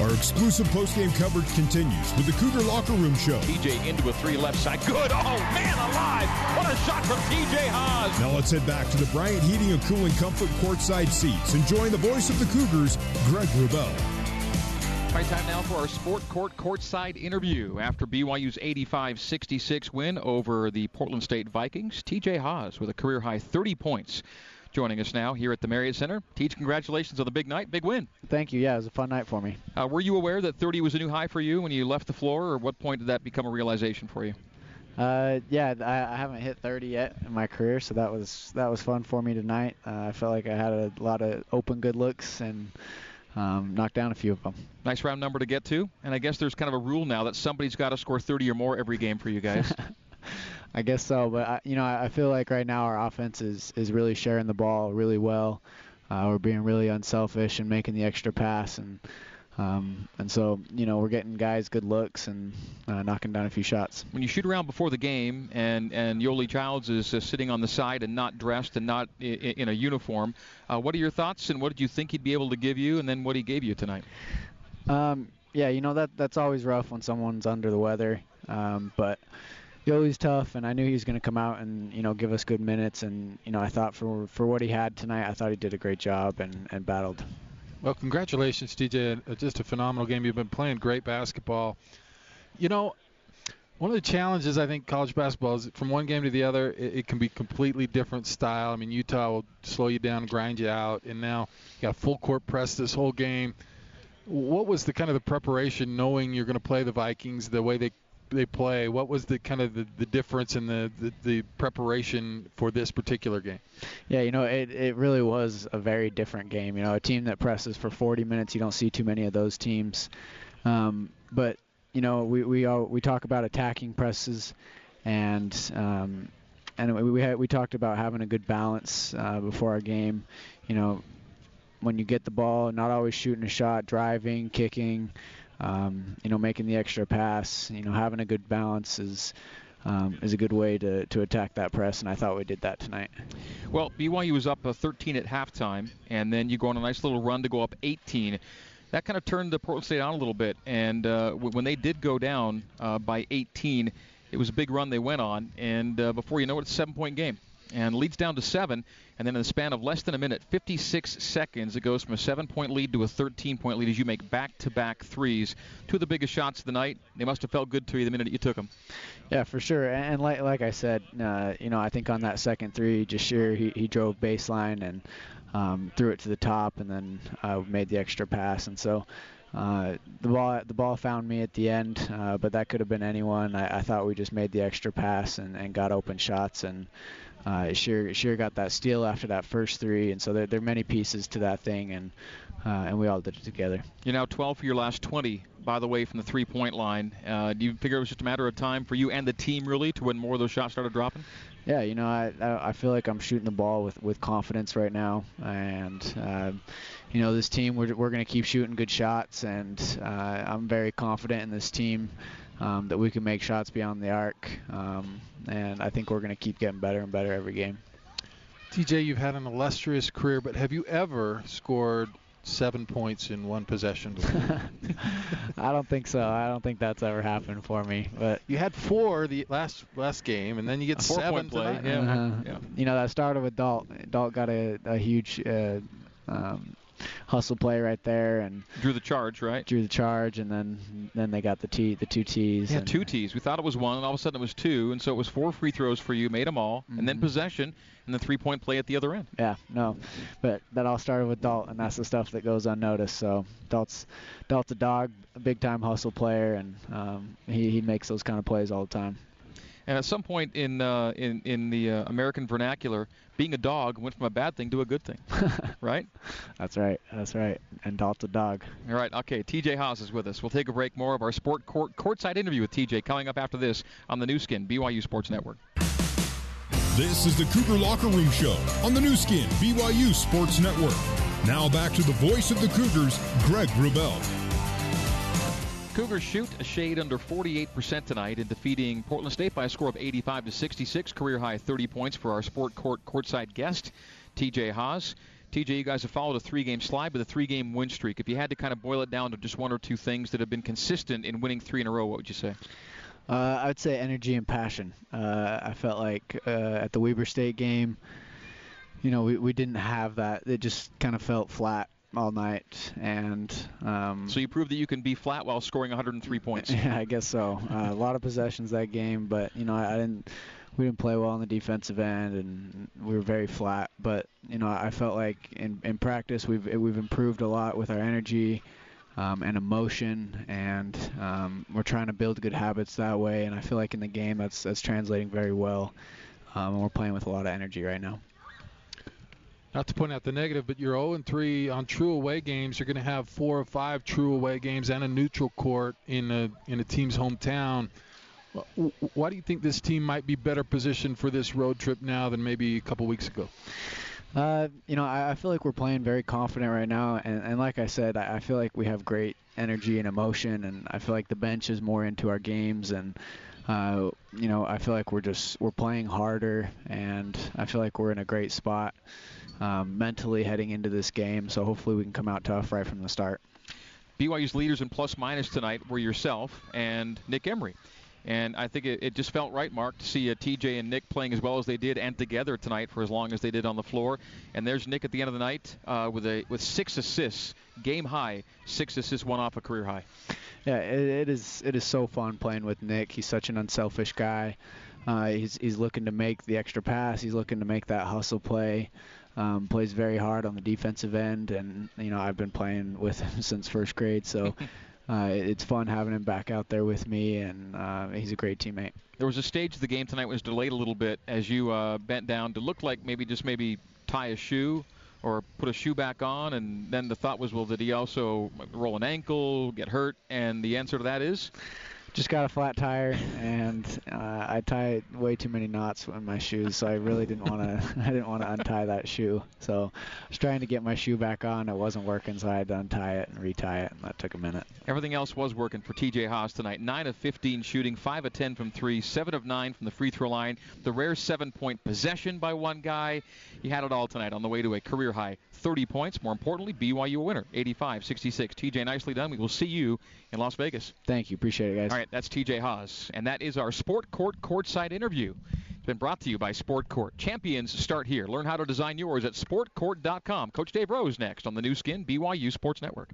Our exclusive postgame coverage continues with the Cougar Locker Room Show. TJ into a three left side. Good. Oh, man alive. What a shot from TJ Haws. Now let's head back to the Bryant Heating and Cooling Comfort courtside seats. and join the voice of the Cougars, Greg Wrubell. Right time now for our Sport Court courtside interview. After BYU's 85-66 win over the Portland State Vikings, TJ Haws with a career high 30 points joining us now here at the Marriott Center. Teach, congratulations on the big night, big win. Thank you. Yeah, it was a fun night for me. Uh, were you aware that 30 was a new high for you when you left the floor, or what point did that become a realization for you? Uh, yeah, I, I, haven't hit 30 yet in my career, so that was that was fun for me tonight. Uh, I felt like I had a lot of open good looks and um, knocked down a few of them. Nice round number to get to, and I guess there's kind of a rule now that somebody's got to score 30 or more every game for you guys. I guess so, but I, you know, I feel like right now our offense is is really sharing the ball really well. Uh, we're being really unselfish and making the extra pass, and um, and so you know we're getting guys good looks and uh, knocking down a few shots. When you shoot around before the game, and and Yoeli Childs is uh, sitting on the side and not dressed and not I- in a uniform, uh, what are your thoughts and what did you think he'd be able to give you, and then what he gave you tonight? Um, yeah, you know that that's always rough when someone's under the weather, um, but Yoeli's tough, and I knew he was going to come out and you know give us good minutes. And you know I thought for for what he had tonight, I thought he did a great job and and battled. Well, congratulations, DJ. Uh, just a phenomenal game. You've been playing great basketball. You know, one of the challenges I think college basketball is from one game to the other, it, it, can be completely different style. I mean, Utah will slow you down, grind you out, and now you got full court press this whole game. What was the kind of the preparation, knowing you're going to play the Vikings the way they they play? What was the kind of the, the difference in the, the, the preparation for this particular game? Yeah, you know, it, it really was a very different game. You know, a team that presses for 40 minutes, you don't see too many of those teams. Um, but you know, we we all, we talk about attacking presses, and um, and we we, had, we talked about having a good balance uh, before our game. You know, when you get the ball, not always shooting a shot, driving, kicking um, you know, making the extra pass, you know, having a good balance is um, is a good way to, to attack that press, and I thought we did that tonight. Well, BYU was up uh, 13 at halftime, and then you go on a nice little run to go up 18. That kind of turned the Portland State on a little bit, and uh, when they did go down uh, by 18, it was a big run they went on, and uh, before you know it, it's a seven-point game and leads down to seven. And then in the span of less than a minute, 56 seconds, it goes from a seven-point lead to a 13-point lead as you make back-to-back threes. Two of the biggest shots of the night. They must have felt good to you the minute you took them. Yeah, for sure. And like like I said, uh, you know, I think on that second three, sure he, he drove baseline and um, threw it to the top, and then uh, made the extra pass. And so. Uh, the ball the ball found me at the end, uh, but that could have been anyone. I, I thought we just made the extra pass and, and got open shots, and uh, sure sure got that steal after that first three, and so there, there are many pieces to that thing, and uh, and we all did it together. You're now 12 for your last 20, by the way, from the three-point line. Uh, do you figure it was just a matter of time for you and the team really to when more of those shots started dropping? Yeah, you know, I I feel like I'm shooting the ball with with confidence right now, and uh, you know, this team we're we're going to keep shooting good shots, and uh, I'm very confident in this team um, that we can make shots beyond the arc. Um, and I think we're going to keep getting better and better every game. TJ, you've had an illustrious career, but have you ever scored seven points in one possession? I don't think so. I don't think that's ever happened for me. But you had four the last last game, and then you get seven play. Yeah. Uh-huh. yeah. You know that started with Dalt. Dalt got a, a huge uh, um, hustle play right there and drew the charge, right? Drew the charge, and then then they got the t the two tees. Yeah, two tees. We thought it was one, and all of a sudden it was two, and so it was four free throws for you, made them all, mm-hmm. and then mm-hmm. possession, and then three point play at the other end. Yeah, no, but that all started with Dalt, and that's the stuff that goes unnoticed. So Dalt's Dalt's a dog, a big time hustle player, and um, he he makes those kind of plays all the time. And at some point in uh, in in the uh, American vernacular, being a dog went from a bad thing to a good thing, right? That's right. That's right. And Dalt's a dog. All right. Okay. TJ Haws is with us. We'll take a break. More of our sport court courtside interview with TJ coming up after this on the Nu Skin BYU Sports Network. This is the Cougar Locker Room Show on the Nu Skin BYU Sports Network. Now back to the voice of the Cougars, Greg Wrubell. Cougars shoot a shade under 48% tonight in defeating Portland State by a score of 85 to 66. Career high 30 points for our sport court courtside guest, TJ Haws. TJ, you guys have followed a three-game slide with a three-game win streak. If you had to kind of boil it down to just one or two things that have been consistent in winning three in a row, what would you say? Uh, I would say energy and passion. Uh, I felt like uh, at the Weber State game, you know, we, we didn't have that. It just kind of felt flat all night, and um, so you proved that you can be flat while scoring 103 points. Yeah, I guess so. Uh, a lot of possessions that game, but you know, I, I didn't. We didn't play well on the defensive end, and we were very flat. But you know, I felt like in, in practice we've we've improved a lot with our energy um, and emotion, and um, we're trying to build good habits that way. And I feel like in the game that's that's translating very well. Um, and we're playing with a lot of energy right now not to point out the negative, but you're 0 3 on true away games. You're going to have four or five true away games and a neutral court in a in a team's hometown. Why do you think this team might be better positioned for this road trip now than maybe a couple weeks ago? Uh, you know, I, I, feel like we're playing very confident right now, and, and like I said, I, I, feel like we have great energy and emotion, and I feel like the bench is more into our games, and uh, you know, I feel like we're just we're playing harder, and I feel like we're in a great spot um, mentally heading into this game. So hopefully we can come out tough right from the start. BYU's leaders in plus minus tonight were yourself and Nick Emery. And I think it, it just felt right, Mark, to see uh, TJ and Nick playing as well as they did and together tonight for as long as they did on the floor. And there's Nick at the end of the night uh, with a with six assists, game high, six assists, one off a career high. Yeah, it, it is it is so fun playing with Nick. He's such an unselfish guy. Uh, he's he's looking to make the extra pass. He's looking to make that hustle play. Um, plays very hard on the defensive end, and you know I've been playing with him since first grade, so uh, it's fun having him back out there with me, and uh, he's a great teammate. There was a stage of the game tonight was delayed a little bit as you uh, bent down to look like maybe just maybe tie a shoe or put a shoe back on, and then the thought was, well, did he also roll an ankle, get hurt? And the answer to that is just got a flat tire and uh, I tie way too many knots in my shoes, so I really didn't want to. I didn't want to untie that shoe. So I was trying to get my shoe back on. It wasn't working, so I had to untie it and retie it, and that took a minute. Everything else was working for T.J. Haws tonight. Nine of 15 shooting, five of 10 from three, seven of nine from the free throw line. The rare seven-point possession by one guy. He had it all tonight on the way to a career high 30 points. More importantly, BYU a winner, 85-66. TJ, nicely done. We will see you in Las Vegas. Thank you. Appreciate it, guys. All right, that's TJ Haws. And that is our Sport Court courtside interview. It's been brought to you by Sport Court. Champions start here. Learn how to design yours at sportcourt.com. Coach Dave Rose next on the Nu Skin BYU Sports Network.